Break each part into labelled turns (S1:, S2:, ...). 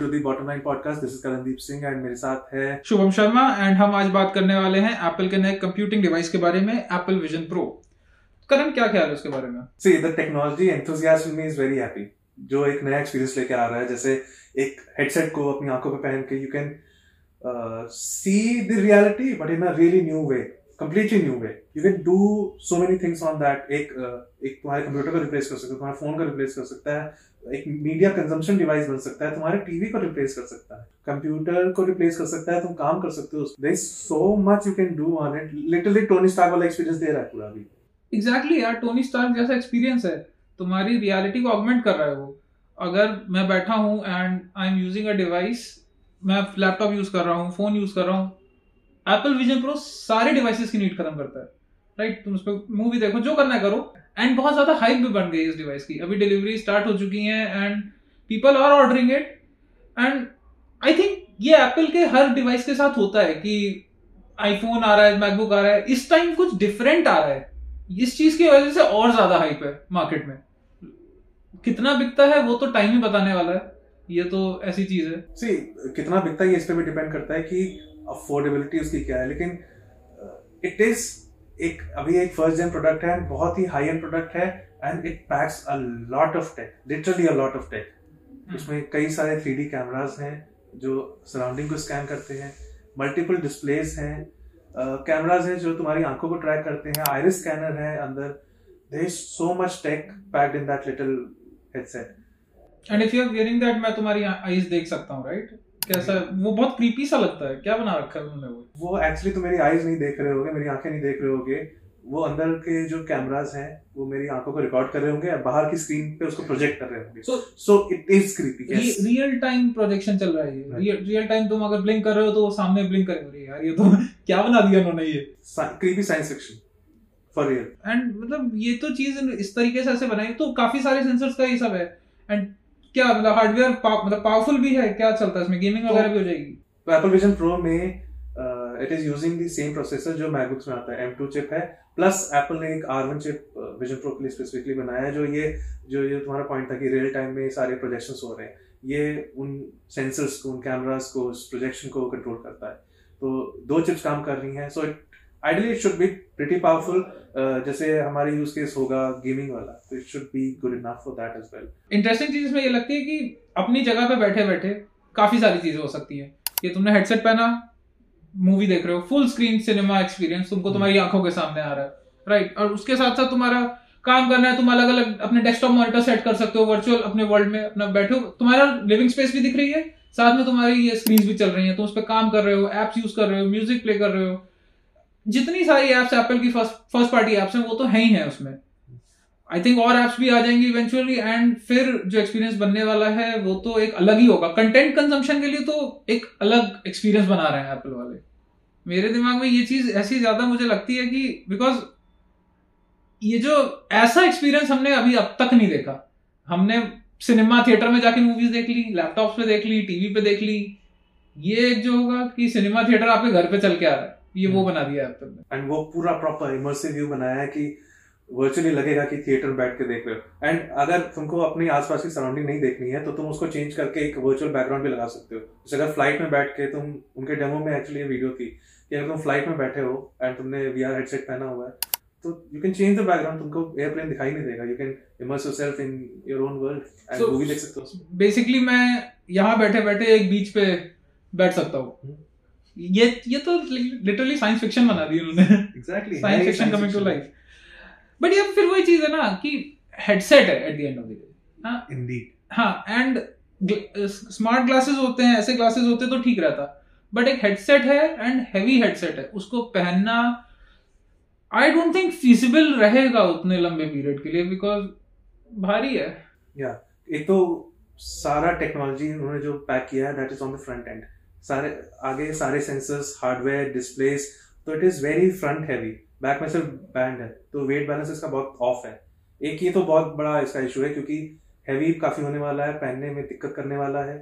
S1: To the bottom line podcast this is Karandeep Singh and मेरे साथ है
S2: Shubham Sharma and हम आज बात करने वाले हैं एप्पल के नए कंप्यूटिंग डिवाइस के बारे में एप्पल विजन प्रो करण क्या ख्याल है उसके बारे में?
S1: See the technology enthusiast in me is very happy जो एक नया एक्सपीरियंस लेके आ रहा है जैसे एक हेडसेट को अपनी आँखों पे पहन के you can see the reality but in a really new way completely new way. You can do so many things on that. एक uh, एक तुम्हारे कंप्यूटर को रिप्लेस कर सकता है तुम्हारे फ़ोन को रिप्लेस कर सकता है एक मीडिया कंजम्पशन डिवाइस बन सकता है तुम्हारे टीवी को रिप्लेस कर सकता है कंप्यूटर को रिप्लेस कर सकता है तुम काम कर सकते हो। There is so much you can do on it literally Tony Stark वाला एक्सपीरियंस दे रहा है पूरा अभी।
S2: एग्जैक्टली यार टोनी स्टार्क जैसा एक्सपीरियंस है। तुम्हारी रियलिटी को ऑगमेंट कर रहा है वो। अगर मैं बैठा हूँ and I am using a device मैं लैपटॉप यूज़ कर रहा हूँ फ़ोन यूज़ कर रहा हूँ एप्पल विजन प्रो सारे डिवाइसेस की नीड खत्म करता है। राइट तुम उस पर मूवी देखो, जो करना करो। एंड बहुत ज़्यादा हाइप भी बन गई इस डिवाइस की। अभी डिलीवरी स्टार्ट हो चुकी है and people are ordering it and I think ये एप्पल के हर डिवाइस के साथ होता है कि आईफोन आ रहा है मैकबुक आ रहा है। इस टाइम कुछ डिफरेंट आ रहा है। इस चीज़ की वजह से और ज़्यादा हाइप है मार्केट में। कितना बिकता है वो तो टाइम ही बताने वाला है। ये तो ऐसी चीज़ है।
S1: सी कितना बिकता है ये इस पर भी डिपेंड करता है कि अफोर्डेबिलिटी उसकी क्या है? लेकिन इट इज़ एक अभी एक फ़र्स्ट जेन प्रोडक्ट है बहुत ही हाई एंड प्रोडक्ट है and it packs a lot of tech literally a lot of tech उसमें कई सारे थ्री डी कैमराज हैं जो सराउंडिंग को स्कैन करते हैं मल्टीपल डिस्प्लेस हैं कैमराज हैं जो तुम्हारी आँखों को ट्रैक करते हैं आयरिस स्कैनर है अंदर। There is so much tech packed in that little headset
S2: and if you are wearing that मैं तुम्हारी आईज देख सकता हूँ राइट कैसा वो बहुत क्रीपी सा लगता है। क्या बना रखा है उन्होंने वो?
S1: वो एक्चुअली तो मेरी आईज नहीं देख रहे होगे मेरी आँखें नहीं देख रहे होगे। वो अंदर के जो कैमरास हैं वो मेरी आँखों को रिकॉर्ड कर रहे होंगे बाहर की स्क्रीन पे उसको प्रोजेक्ट कर रहे होंगे। So so it is creepy
S2: real time projection चल रहा है रियल रियल टाइम तुम अगर ब्लिंक कर रहे हो तो वो सामने ब्लिंक करेंगे यार ये तो क्या बना दिया उन्होंने ये?
S1: Creepy science fiction for real
S2: and मतलब ये तो चीज़ इस तरीके से ऐसे बनाई तो काफ़ी सारे सेंसर्स का ये सब है। एंड क्या मतलब हार्डवेयर मतलब पावरफुल भी है? क्या चलता है? इसमें गेमिंग वगैरह भी हो जाएगी?
S1: तो एप्पल विजन प्रो में it is using the same processor जो मैकबुक्स में आता है M2 चिप है. प्लस एप्पल ने एक R1 चिप विजन प्रो के लिए स्पेसिफिकली बनाया है जो ये जो ये तुम्हारा पॉइंट था कि रियल टाइम में सारे प्रोजेक्शन हो रहे हैं. ये उन सेंसर्स को उन कैमरास को उस प्रोजेक्शन को कंट्रोल करता है. तो दो चिप्स काम कर रही हैं. So it ideally it should be pretty powerful जैसे हमारे यूज़ केस होगा गेमिंग वाला तो it should be good enough for that as well
S2: interesting चीज़ इसमें ये लगती है कि अपनी जगह पे बैठे बैठे काफ़ी सारी चीज़ें हो सकती है। कि तुमने हेडसेट पहना मूवी देख रहे हो फुल स्क्रीन सिनेमा एक्सपीरियंस तुमको तुम्हारी hmm. आँखों के सामने आ रहा है राइट और उसके साथ साथ तुम्हारा काम करना है तुम अलग अलग अपने डेस्कटॉप मॉनिटर सेट कर सकते हो वर्चुअल अपने वर्ल्ड में अपना बैठे। हो तुम्हारा लिविंग स्पेस भी दिख रही है साथ में तुम्हारी ये स्क्रीन भी चल रही है तुम उस पर काम कर रहे हो एप्स यूज़ कर रहे हो म्यूज़िक प्ले कर रहे हो। जितनी सारी एप्स एप्पल की फ़र्स्ट फ़र्स्ट पार्टी एप्स हैं, वो तो है ही है उसमें। आई थिंक और एप्स भी आ जाएँगी इवेंचुअली एंड फिर जो एक्सपीरियंस बनने वाला है, वो तो एक अलग ही होगा। कंटेंट कंजम्पशन के लिए तो एक अलग एक्सपीरियंस बना रहे हैं एप्पल वाले। मेरे दिमाग में ये चीज़ ऐसी ज़्यादा मुझे लगती है कि बिकॉज़ ये जो ऐसा एक्सपीरियंस हमने अभी अब तक नहीं देखा। हमने सिनेमा थिएटर में जाके मूवीज़ देख ली लैपटॉप पे देख ली टीवी पे देख ली। ये जो होगा कि सिनेमा थिएटर आपके घर पे चल के आ रहा है। ये वो हम्म। बना दिया एप्पल ने
S1: एंड वो पूरा प्रॉपर इमर्सिव व्यू बनाया है कि वर्चुअली लगेगा कि थिएटर बैठ के देख रहे हो। एंड अगर तुमको अपने आसपास की सराउंडिंग नहीं देखनी है तो तुम उसको चेंज करके एक वर्चुअल बैकग्राउंड भी लगा सकते हो। जैसे अगर फ़्लाइट में बैठ के तुम उनके डेमो में एक्चुअली वीडियो थी कि अगर तुम फ़्लाइट में बैठे हो एंड तुमने वी आर हेडसेट पहना हुआ है तो you can change the background तुमको एयरप्लेन दिखाई नहीं देगा। You can immerse yourself in your own world and movie देख सकते हो।
S2: बेसिकली मैं यहाँ बैठे बैठे एक बीच पे बैठ सकता हूँ। हम्म। ये ये तो लिटरली साइंस फिक्शन बना दी उन्होंने
S1: exactly
S2: science fiction coming to life but ये फिर वही चीज़ है ना कि हेडसेट है at the end of the day हाँ।
S1: इंडीड
S2: हाँ एंड स्मार्ट ग्लासेस होते हैं ऐसे ग्लासेस होते तो ठीक रहता। बट एक हेडसेट है एंड हैवी हेडसेट है। उसको पहनना आई डोंट थिंक फिजिबल रहेगा उतने लंबे पीरियड के लिए बिकॉज़ भारी है।
S1: या yeah. एक तो सारा टेक्नोलॉजी उन्होंने जो पैक किया है that is on the front and सारे आगे सारे सेंसर्स हार्डवेयर डिस्प्लेस तो it is very front heavy back में सिर्फ़ बैंड है तो वेट बैलेंस इसका बहुत ऑफ़ है. एक ये तो बहुत बड़ा इसका इशू है क्योंकि हैवी काफ़ी होने वाला है पहनने में दिक्कत करने वाला है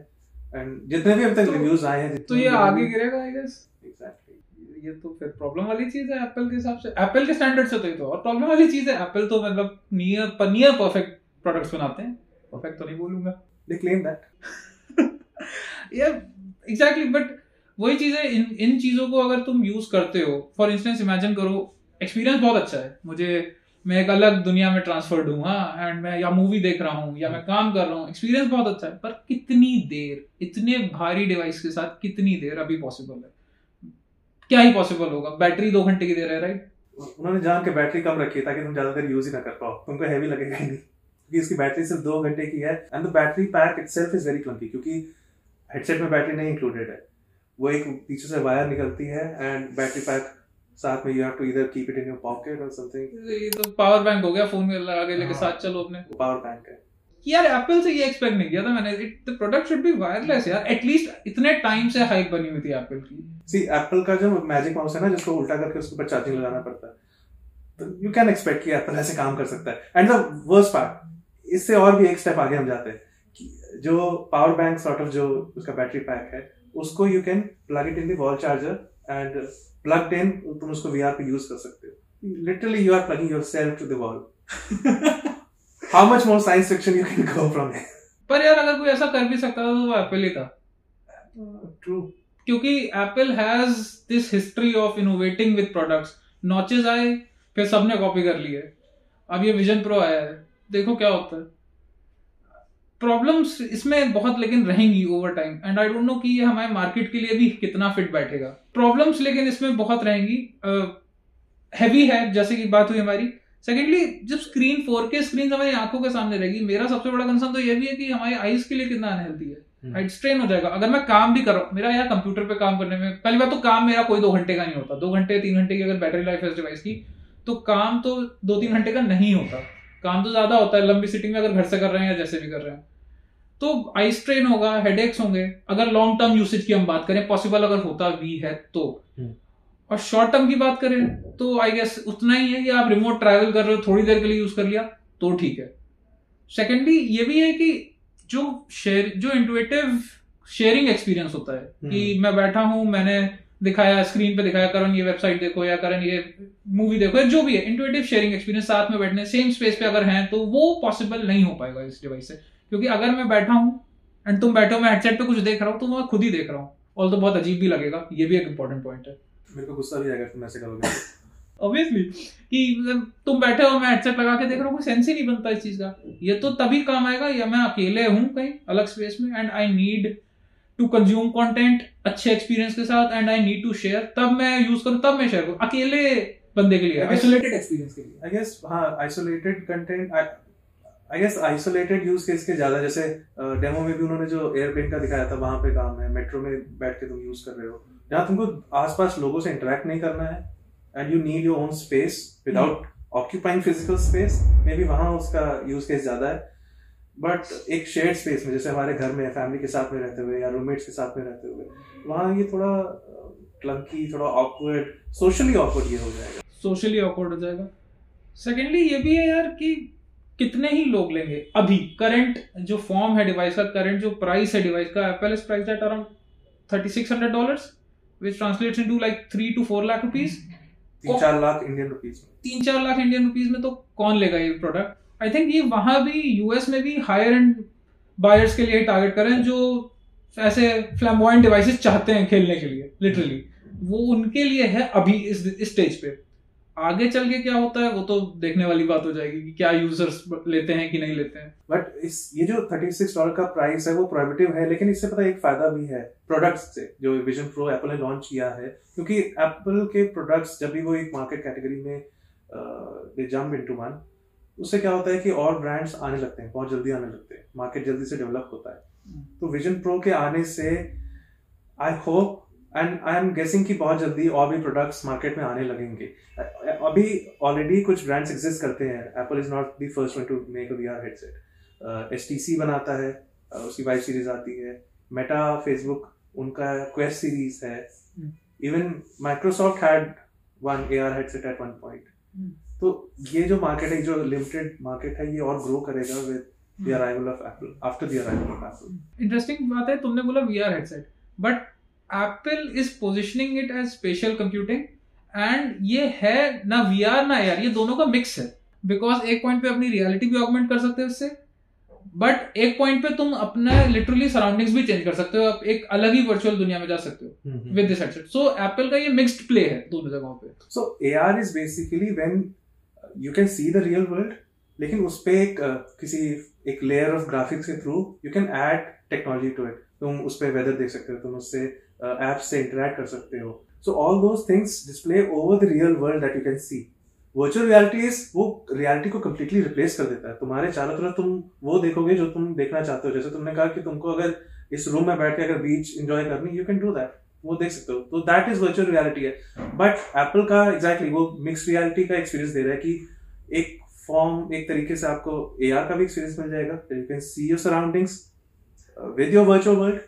S1: एंड जितने भी अब तक रिव्यूज़ तो, आए हैं
S2: तो ये आगे गिरेगा आई गेस एग्जैक्टली ये तो फिर प्रॉब्लम वाली चीज़ है एप्पल के हिसाब से। एप्पल के स्टैंडर्ड से तो ये तो और प्रॉब्लम वाली चीज़ है। एप्पल तो मतलब नियर नियर परफेक्ट प्रोडक्ट्स बनाते हैं। परफेक्ट तो नहीं बोलूँगा।
S1: They claim that
S2: exactly but वही चीज़ है, इन इन चीज़ों को अगर तुम यूज़ करते हो फॉर इंस्टेंस इमेजिन करो एक्सपीरियंस बहुत अच्छा है। मुझे, मैं एक अलग दुनिया में ट्रांसफर्ड हूँ हाँ एंड मैं, या मूवी देख रहा हूँ, या मैं काम कर रहा हूँ एक्सपीरियंस बहुत अच्छा है, पर कितनी देर, इतने भारी डिवाइस के साथ कितनी देर अभी पॉसिबल है? क्या ही पॉसिबल होगा? बैटरी दो घंटे की देर है राइट
S1: उन्होंने जान के बैटरी कम रखी है, ताकि तुम ज़्यादा देर यूज़ ही ना कर पाओ। तुमको हैवी लगेगा ही नहीं। क्योंकि इसकी बैटरी सिर्फ़ दो घंटे की है and the battery pack itself is very clunky क्योंकि हेडसेट में बैटरी नहीं इंक्लूडेड है। वो एक पीछे से वायर निकलती है एंड बैटरी पैक साथ में you have to either keep it in your pocket और समथिंग
S2: ये तो पावर बैंक हो गया फ़ोन में लगा के लेके
S1: हाँ।
S2: साथ चलो अपने।
S1: पावर बैंक है।
S2: यार एप्पल से ये एक्सपेक्ट नहीं किया था मैंने। It the product should be wireless यार। एटलीस्ट इतने टाइम से हाइप बनी हुई थी एप्पल की।
S1: सी एप्पल का जो मैजिक माउस है ना जिसको उल्टा करके उसके ऊपर चार्जिंग लगाना पड़ता है तो यू कैन एक्सपेक्ट कि एप्पल ऐसे काम कर सकता है। एंड द वर्स्ट पार्ट इससे और भी एक स्टेप आगे हम जाते हैं। जो पावर बैंक सॉर्ट ऑफ़ जो उसका बैटरी पैक है उसको you can plug it in the wall charger and plug in तुम उसको वीआर पे यूज़ कर सकते हो। Literally you are plugging yourself to the wall how much more science fiction you can go from
S2: पर यार अगर कोई ऐसा कर भी सकता था तो वो एप्पल ही था।
S1: ट्रू
S2: क्योंकि Apple has this history of innovating with products notches आए फिर सबने कॉपी कर लिए। अब ये विजन प्रो आया है। देखो क्या होता है। प्रॉब्लम्स इसमें बहुत लेकिन रहेंगी over time and I don't know कि ये हमारे मार्केट के लिए भी कितना फिट बैठेगा. प्रॉब्लम्स लेकिन इसमें बहुत रहेंगी. हैवी uh, है जैसे कि बात हुई हमारी. सेकेंडली जब स्क्रीन 4K स्क्रीन हमारी आँखों के सामने रहेगी मेरा सबसे बड़ा कंसर्न तो ये भी है कि हमारी आईज के लिए कितना अनहेल्दी है. हाइट स्ट्रेन हो जाएगा. अगर मैं काम भी कर रहा हूँ मेरा यार कंप्यूटर पे काम करने में पहली बात तो काम मेरा कोई दो घंटे का नहीं होता. दो घंटे तीन घंटे की अगर बैटरी लाइफ है डिवाइस की तो काम तो दो तीन घंटे का नहीं होता. काम तो ज़्यादा होता है लंबी सिटिंग में अगर घर से कर रहे हैं या जैसे भी कर रहे हैं। तो आई स्ट्रेन होगा हेडेक्स होंगे। अगर लॉन्ग टर्म यूसेज की हम बात करें पॉसिबल अगर होता भी है तो।
S1: हम्म।
S2: और शॉर्ट टर्म की बात करें तो आई गेस उतना ही है कि आप रिमोट ट्रैवल कर रहे हो थोड़ी देर के लिए यूज़ कर लिया तो ठीक है। सेकेंडली ये भी है कि जो शेयर जो इंटुएटिव शेयरिंग एक्सपीरियंस होता है कि मैं बैठा हूँ मैंने दिखाया स्क्रीन पे दिखाया करण ये वेबसाइट देखो या करण ये मूवी देखो या जो भी है इंटुएटिव शेयरिंग एक्सपीरियंस साथ में बैठने सेम स्पेस पे अगर हैं तो वो पॉसिबल नहीं हो पाएगा इस डिवाइस से। क्योंकि अगर मैं बैठा हूँ एंड तुम बैठे हो मैं हेडसेट पे कुछ देख रहा हूँ तो मैं खुद ही देख रहा हूँ। और तो बहुत अजीब भी लगेगा ये भी एक इंपॉर्टेंट पॉइंट है।
S1: मेरे को गुस्सा भी आएगा तुम ऐसे करोगे
S2: ऑब्वियसली कि मतलब तुम बैठे हो मैं हेडसेट लगा के देख रहा हूँ कोई सेंस ही नहीं बनता इस चीज़ का। ये तो तभी काम आएगा या मैं अकेले हूँ कहीं अलग स्पेस में and I need to consume content अच्छे एक्सपीरियंस के साथ and I need to share तब मैं यूज़ करूँ तब मैं शेयर करूँ अकेले बंदे के लिए आइसोलेटेड एक्सपीरियंस के लिए
S1: आई गेस हाँ isolated content I guess isolated use case के ज़्यादा जैसे डेमो में भी उन्होंने जो एयरप्लेन का दिखाया था वहाँ पे काम है मेट्रो में बैठ के तुम यूज़ कर रहे हो जहाँ तुमको आसपास लोगों से इंटरेक्ट नहीं करना है and you need your own space without occupying physical space maybe वहाँ उसका यूज़ केस ज़्यादा है बट एक शेयर स्पेस में जैसे हमारे घर में फैमिली के साथ में रहते हुए या रूममेट्स के साथ में रहते हुए वहाँ ये थोड़ा क्लंकी थोड़ा ऑकवर्ड सोशली ऑकवर्ड ये हो जाएगा।
S2: सोशली ऑकवर्ड हो जाएगा। सेकेंडली ये भी है यार कि कितने ही लोग लेंगे अभी करंट जो फॉर्म है डिवाइस का करंट जो प्राइस है डिवाइस का Apple is price at around thirty six hundred dollars which translates into like three two four lakh rupees
S1: तीन चार लाख इंडियन रुपीज़
S2: तीन चार लाख इंडियन रुपीज़ में तो कौन लेगा ये प्रोडक्ट आई थिंक ये वहाँ भी यूएस में भी हायर एंड बायर्स के लिए टारगेट करें जो ऐसे फ्लैमोइंट डिवाइसेस चाहते हैं खेलने के लिए लिटरली वो उनके लिए है अभी इस स्टेज पे। आगे चल के क्या होता है वो तो देखने वाली बात हो जाएगी कि क्या यूज़र्स लेते हैं कि नहीं लेते हैं।
S1: बट इस, ये जो थर्टी सिक्स डॉलर का प्राइस है वो प्रोहिबिटिव है, लेकिन इससे पता एक फ़ायदा भी है प्रोडक्ट्स से, जो विजन प्रो एप्पल ने लॉन्च किया है। क्योंकि एप्पल के प्रोडक्ट्स जब भी वो एक मार्केट कैटेगरी में दे जंप इनटू वन उससे क्या होता है कि और ब्रांड्स आने लगते हैं बहुत जल्दी आने लगते हैं। मार्केट जल्दी से डेवलप होता है। तो विजन प्रो के आने से I hope and I am guessing कि बहुत जल्दी और भी प्रोडक्ट्स मार्केट में आने लगेंगे। अभी ऑलरेडी कुछ ब्रांड्स एग्जिस्ट करते हैं। Apple is not the first one to make a VR headset S T C बनाता है। Uh, उसकी वाइव सीरीज़ आती है। मेटा फेसबुक उनका क्वेस्ट सीरीज़ है। Even Microsoft had one AR headset at one point तो ये जो मार्केट है जो लिमिटेड मार्केट है ये और ग्रो करेगा with the arrival of Apple after the arrival of Apple
S2: interesting बात है तुमने बोला VR headset but Apple is positioning it as spatial computing and ये है ना वीआर ना यार ये दोनों का मिक्स है बिकॉज़ एक पॉइंट पे अपनी रियलिटी भी ऑगमेंट कर सकते हैं उससे बट एक पॉइंट पे तुम अपने लिटरली सराउंडिंग्स भी चेंज कर सकते हो आप एक अलग ही वर्चुअल दुनिया में जा सकते हो with this headset so Apple का ये मिक्स्ड प्ले है दोनों जगहों पे।
S1: So AR is basically when you can see the real world लेकिन उस पे एक किसी एक लेयर ऑफ़ ग्राफिक्स के through you can add technology to it तुम उस पे वेदर देख सकते हो तुम उससे ऐप uh, से इंटरेक्ट कर सकते हो। So all those things display over the real world that you can see virtual reality is वो रियलिटी को कम्प्लीटली रिप्लेस कर देता है। तुम्हारे चारों तरफ़ तुम वो देखोगे जो तुम देखना चाहते हो। जैसे तुमने कहा कि तुमको अगर इस रूम में बैठ के अगर बीच एंजॉय करनी यू कैन डू दैट वो देख सकते हो। तो दैट इज़ वर्चुअल रियलिटी है। बट एप्पल का एग्जैक्टली exactly, वो मिक्स रियलिटी का एक्सपीरियंस दे रहा है कि एक फॉर्म एक तरीके से आपको एआर का भी एक्सपीरियंस मिल जाएगा। You can see your surroundings with your virtual world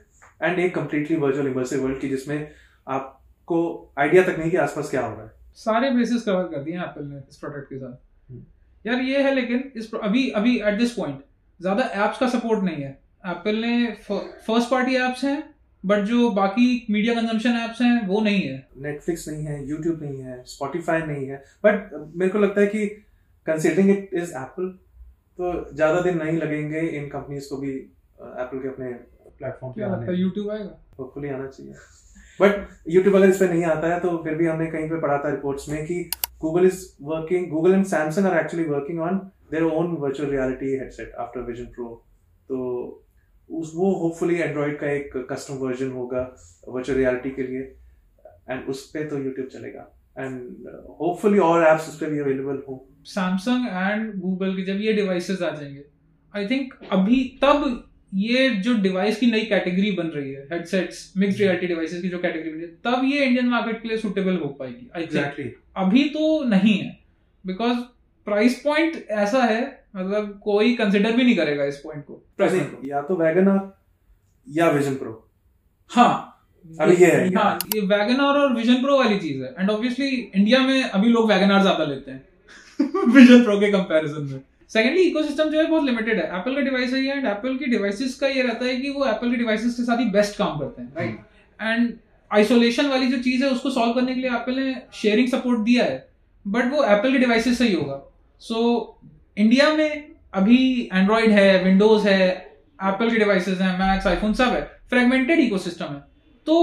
S1: and एक कंप्लीटली वर्चुअल इमर्सिव वर्ल्ड की जिसमें आपको आइडिया तक नहीं कि आसपास क्या हो रहा है।
S2: सारे बेसिस कवर कर दिए एप्पल ने इस प्रोडक्ट के साथ। हम्म। यार ये है लेकिन इस अभी अभी एट दिस पॉइंट ज़्यादा एप्स का सपोर्ट नहीं है। एप्पल ने फ़र्स्ट पार्टी एप्स हैं बट जो बाकी मीडिया कंजम्पशन एप्स हैं वो नहीं है।
S1: नेटफ्लिक्स नहीं है यूट्यूब नहीं है स्पॉटिफाई नहीं है। बट मेरे को लगता है कि कंसिडरिंग इट इज़ एप्पल तो ज़्यादा दिन नहीं लगेंगे इन कंपनीज़ को भी एप्पल के अपने प्लेटफॉर्म
S2: पे आने यूट्यूब आएगा?
S1: होपफुली आना चाहिए। बट यूट्यूब अगर इस पर नहीं आता है तो फिर भी हमने कहीं पे पढ़ा था रिपोर्ट्स में कि Google is working Google and Samsung are actually working on their own virtual reality headset after vision pro तो उस वो होपफुली एंड्रॉइड का एक कस्टम वर्जन होगा वर्चुअल रियलिटी के लिए एंड उस पर तो यूट्यूब चलेगा. एंड होपफुली और एप्स उस पर भी अवेलेबल हो.
S2: सैमसंग एंड गूगल के जब ये डिवाइसेस आ जाएँगे आई थिंक अभी तब ये जो डिवाइस की नई कैटेगरी बन रही है हेडसेट्स मिक्स रियलिटी डिवाइसेस की जो कैटेगरी बनी है तब ये इंडियन मार्केट के लिए सुटेबल हो पाएगी
S1: एग्जैक्टली exactly.
S2: अभी तो नहीं है बिकॉज़ प्राइस पॉइंट ऐसा है मतलब कोई कंसिडर भी नहीं करेगा इस पॉइंट को
S1: या तो वैगन या विजन प्रो
S2: हाँ।
S1: अभी ये है।
S2: हाँ ये वैगन और विजन प्रो वाली चीज़ है। एंड ऑब्वियसली इंडिया में अभी लोग वैगन ज़्यादा लेते हैं। विजन प्रो के कंपैरिजन में। सेकेंडली इकोसिस्टम जो है बहुत लिमिटेड है। एप्पल का डिवाइस है एंड एप्पल की डिवाइसेस का ये रहता है कि वो एप्पल के डिवाइसेस के साथ ही बेस्ट काम करते हैं राइट एंड आइसोलेशन वाली जो चीज़ है उसको सॉल्व करने के लिए एप्पल ने शेयरिंग सपोर्ट दिया है। बट वो एप्पल के डिवाइसेस से ही होगा। सो so, इंडिया में अभी एंड्रॉइड है विंडोज़ है एप्पल के डिवाइसेस हैं मैक्स आईफोन सब है फ्रेगमेंटेड इकोसिस्टम है। तो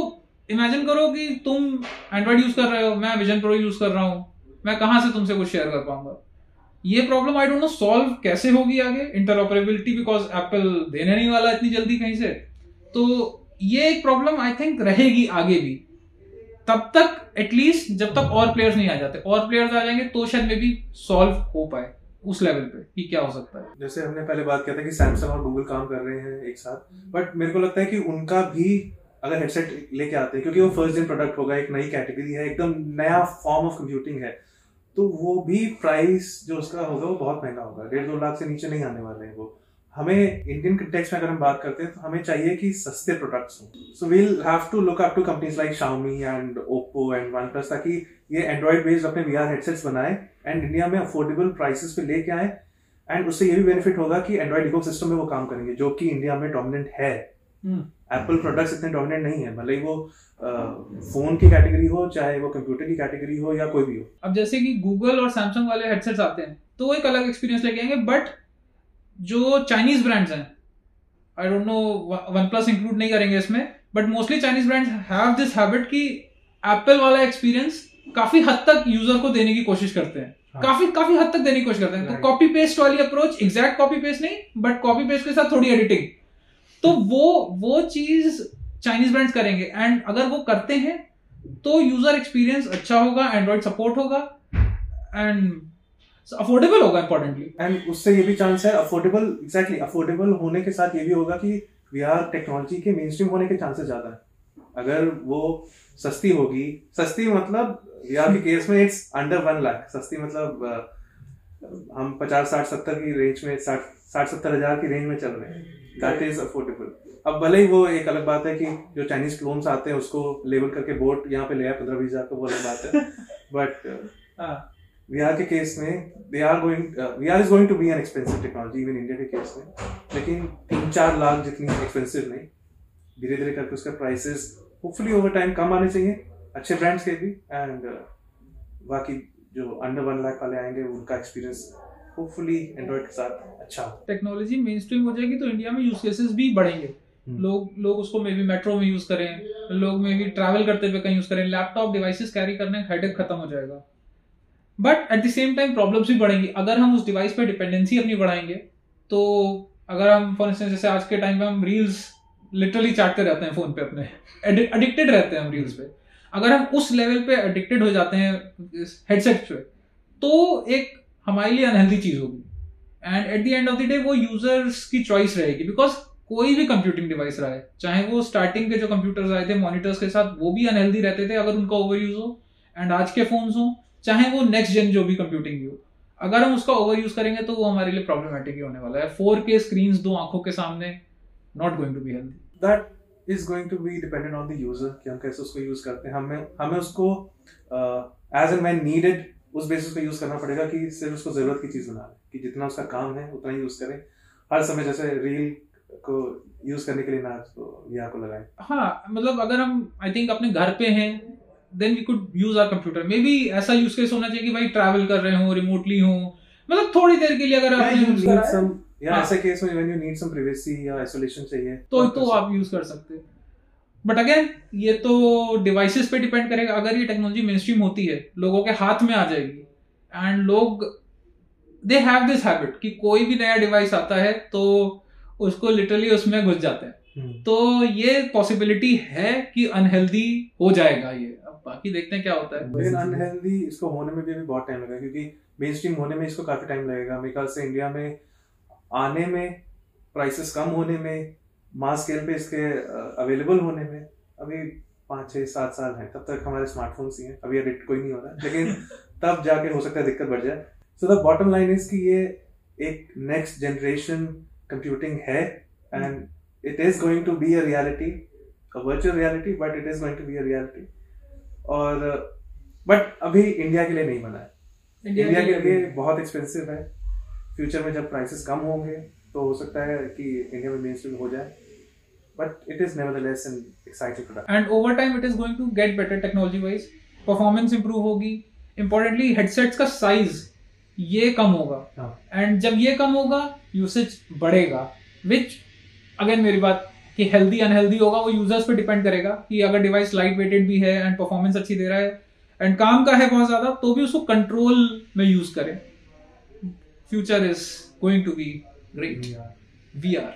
S2: इमेजिन करो कि तुम एंड्रॉइड यूज़ कर रहे हो, मैं विजन प्रो यूज़ कर रहा हूँ, मैं कहाँ से तुमसे कुछ शेयर कर पाऊँगा? ये problem I don't know solve कैसे होगी आगे? इंटरऑपरेबिलिटी बिकॉज़ एप्पल देने नहीं वाला इतनी जल्दी कहीं से। तो ये एक प्रॉब्लम आई थिंक रहेगी आगे भी। तब तक एटलीस्ट जब तक और प्लेयर्स नहीं आ जाते, और प्लेयर्स आ जाएँगे तो शायद मे भी सॉल्व हो पाए। उस लेवल पे कि क्या हो सकता है।
S1: जैसे हमने पहले बात किया था कि सैमसंग और गूगल काम कर रहे हैं एक साथ बट मेरे को लगता है कि उनका भी अगर हेडसेट लेके आते हैं, क्योंकि वो फ़र्स्ट दिन प्रोडक्ट होगा, एक नई कैटेगरी है, एकदम नया फॉर्म ऑफ़ कंप्यूटिंग है तो वो भी प्राइस जो उसका होगा, वो बहुत महँगा होगा। डेढ़ दो लाख से नीचे नहीं आने वाले हैं वो। हमें इंडियन कंटेक्स में अगर हम बात करते हैं तो हमें चाहिए कि सस्ते प्रोडक्ट्स हो। So we'll have to look up to companies like Xiaomi and Oppo and OnePlus ताकि ये एंड्रॉइड बेस्ड अपने वी आर हेडसेट्स बनाए एंड इंडिया में अफोर्डेबल प्राइसेस पे लेके आए। एंड उससे ये भी बेनिफिट होगा कि एंड्रॉइड इको सिस्टम में वो काम करेंगे जो कि इंडिया में डोमिनेंट है। Apple hmm. प्रोडक्ट्स इतने डोमिनेंट नहीं है भले ही वो फ़ोन की कैटेगरी हो चाहे वो कंप्यूटर की कैटेगरी हो या कोई भी हो।
S2: अब जैसे कि गूगल और सैमसंग वाले हेडसेट्स आते हैं तो वो एक अलग एक्सपीरियंस लेके आएँगे बट जो चाइनीज़ ब्रांड्स हैं I don't know OnePlus include नहीं करेंगे इसमें but mostly Chinese brands have this habit कि एप्पल वाला एक्सपीरियंस काफ़ी हद तक यूज़र को देने की कोशिश करते हैं। हाँ. काफ़ी काफ़ी हद तक देने की कोशिश करते हैं। तो कॉपी पेस्ट वाली अप्रोच एग्जैक्ट कॉपी पेस्ट नहीं बट कॉपी पेस्ट के साथ थोड़ी एडिटिंग तो वो वो चीज़ चाइनीज़ ब्रांड्स करेंगे। एंड अगर वो करते हैं तो यूज़र एक्सपीरियंस अच्छा होगा एंड्रॉइड सपोर्ट होगा। एंड अफोर्डेबल होगा इंपॉर्टेंटली
S1: एंड उससे ये भी चांस है अफोर्डेबल एग्जैक्टली अफोर्डेबल होने के साथ ये भी होगा कि वी आर टेक्नोलॉजी के मेन स्ट्रीम होने के चांसेस ज़्यादा है। अगर वो सस्ती होगी सस्ती मतलब वीआर के केस में इट्स अंडर वन लाख सस्ती मतलब हम पचास साठ सत्तर की रेंज में साठ साठ सत्तर हज़ार की रेंज में चल रहे हैं। दैट इज़ अफोर्डेबल अब भले ही वो एक अलग बात है कि जो चाइनीज़ क्लोन्स आते हैं उसको लेबल करके बोट यहाँ पे ले आए पंद्रह बीस हज़ार का वो अलग बात है। बट वी आर के केस में they are going VR is going to be an expensive technology even India के केस में. लेकिन तीन चार लाख जितनी एक्सपेंसिव नहीं धीरे धीरे करके उसका प्राइसेस होपफुली ओवर टाइम कम आने चाहिए अच्छे ब्रांड्स के भी एंड uh, बाकी जो अंडर वन लाख वाले आएँगे उनका एक्सपीरियंस होपफुली एंड्रॉइड के साथ अच्छा
S2: टेक्नोलॉजी मेन स्ट्रीम हो जाएगी तो इंडिया में यूज़ केसेस भी बढ़ेंगे.
S1: हम्म।
S2: लोग लोग उसको मे बी मेट्रो में यूज़ करें लोग मे बी ट्रैवल करते हुए कहीं यूज़ करें लैपटॉप डिवाइसेस कैरी करने का हेडेक खत्म हो जाएगा. But at the same time problems भी बढ़ेंगी। अगर हम उस डिवाइस पर डिपेंडेंसी अपनी बढ़ाएँगे तो अगर हम फॉर इंस्टेंस जैसे आज के टाइम में हम रील्स लिटरली चाटते रहते हैं फ़ोन पे अपने। एडिक्टेड रहते हैं हम रील्स पे। अगर हम उस लेवल पे एडिक्टेड हो जाते हैं हेडसेट पे तो एक हमारे लिए अनहेल्दी चीज़ होगी। And at the end of the day वो यूज़र्स की चॉइस रहेगी। बिकॉज़ कोई भी कंप्यूटिंग डिवाइस रहा है चाहे वो स्टार्टिंग के जो कंप्यूटर्स आए थे मॉनिटर्स के साथ, वो भी अनहेल्दी रहते थे अगर उनका ओवर यूज़ हो। एंड आज के फोन्स हो चाहे वो नेक्स्ट जेन जो भी कंप्यूटिंग हो। अगर हम उसका ओवर यूज़ करेंगे तो वो हमारे लिए प्रॉब्लमेटिक ही होने वाला है। फोर के स्क्रीन दो आँखों के सामने not going to be healthy
S1: that is going to be dependent on the user कि हम कैसे उसको यूज़ करते हैं। हमें हमें उसको एज एंड व्हेन नीडेड उस बेसिस पे यूज़ करना पड़ेगा कि सिर्फ़ उसको ज़रूरत की चीज़ बना ले कि जितना उसका काम है उतना ही यूज़ करें। हर समय जैसे रील को यूज़ करने के लिए ना तो या को लगाएँ।
S2: हाँ मतलब अगर हम आई थिंक अपने घर पे हैं then we could use our computer maybe ऐसा यूज़ केस होना चाहिए कि भाई ट्रैवल कर रहे हो रिमोटली हो। मतलब थोड़ी देर के लिए अगर आपने यूज़ करा है,
S1: या। ऐसे केस में when you need some privacy या आइसोलेशन चाहिए
S2: तो तो आप यूज़ कर सकते हैं। बट अगेन ये तो डिवाइसेस पे डिपेंड करेगा। अगर ये टेक्नोलॉजी मेन स्ट्रीम होती है लोगों के हाथ में आ जाएगी। एंड लोग दे हैव दिस हैबिट कि कोई भी नया डिवाइस आता है तो उसको लिटरली उसमें घुस जाते हैं।
S1: हम्म।
S2: तो ये पॉसिबिलिटी है कि अनहेल्दी हो जाएगा ये। बाकी देखते हैं क्या होता है।
S1: लेकिन अनहेल्दी इसको होने में भी अभी बहुत टाइम लगेगा क्योंकि मेन स्ट्रीम होने में इसको काफ़ी टाइम लगेगा। मेरे ख्याल से इंडिया में आने में प्राइसेस कम होने में मास स्केल पे इसके अवेलेबल होने में अभी पाँच छः सात साल हैं। तब तक हमारे स्मार्टफोन्स ही हैं। अभी एडिक्ट कोई नहीं हो रहा। है लेकिन तब जाके हो सकता है दिक्कत बढ़ जाए। So the bottom line is कि ये एक नेक्स्ट जनरेशन कंप्यूटिंग है and it is going to be a reality a virtual reality but it is going to be a reality और बट अभी इंडिया के लिए नहीं बना है। इंडिया के लिए बहुत एक्सपेंसिव है। फ्यूचर में जब प्राइसेस कम होंगे तो हो सकता है कि इंडिया में मेन हो जाए। But it is nevertheless an exciting product
S2: and over time it is going to get better technology wise performance improve होगी। इंपॉर्टेंटली हेडसेट्स का साइज़ ये कम होगा।
S1: हाँ।
S2: एंड जब ये कम होगा यूसेज बढ़ेगा। विच अगेन मेरी बात कि हेल्दी अनहेल्दी होगा वो यूज़र्स पे डिपेंड करेगा कि अगर डिवाइस लाइट वेटेड भी है एंड परफॉर्मेंस अच्छी दे रहा है एंड काम का है बहुत ज़्यादा तो भी उसको कंट्रोल में यूज़ करें। Future is going to be great we are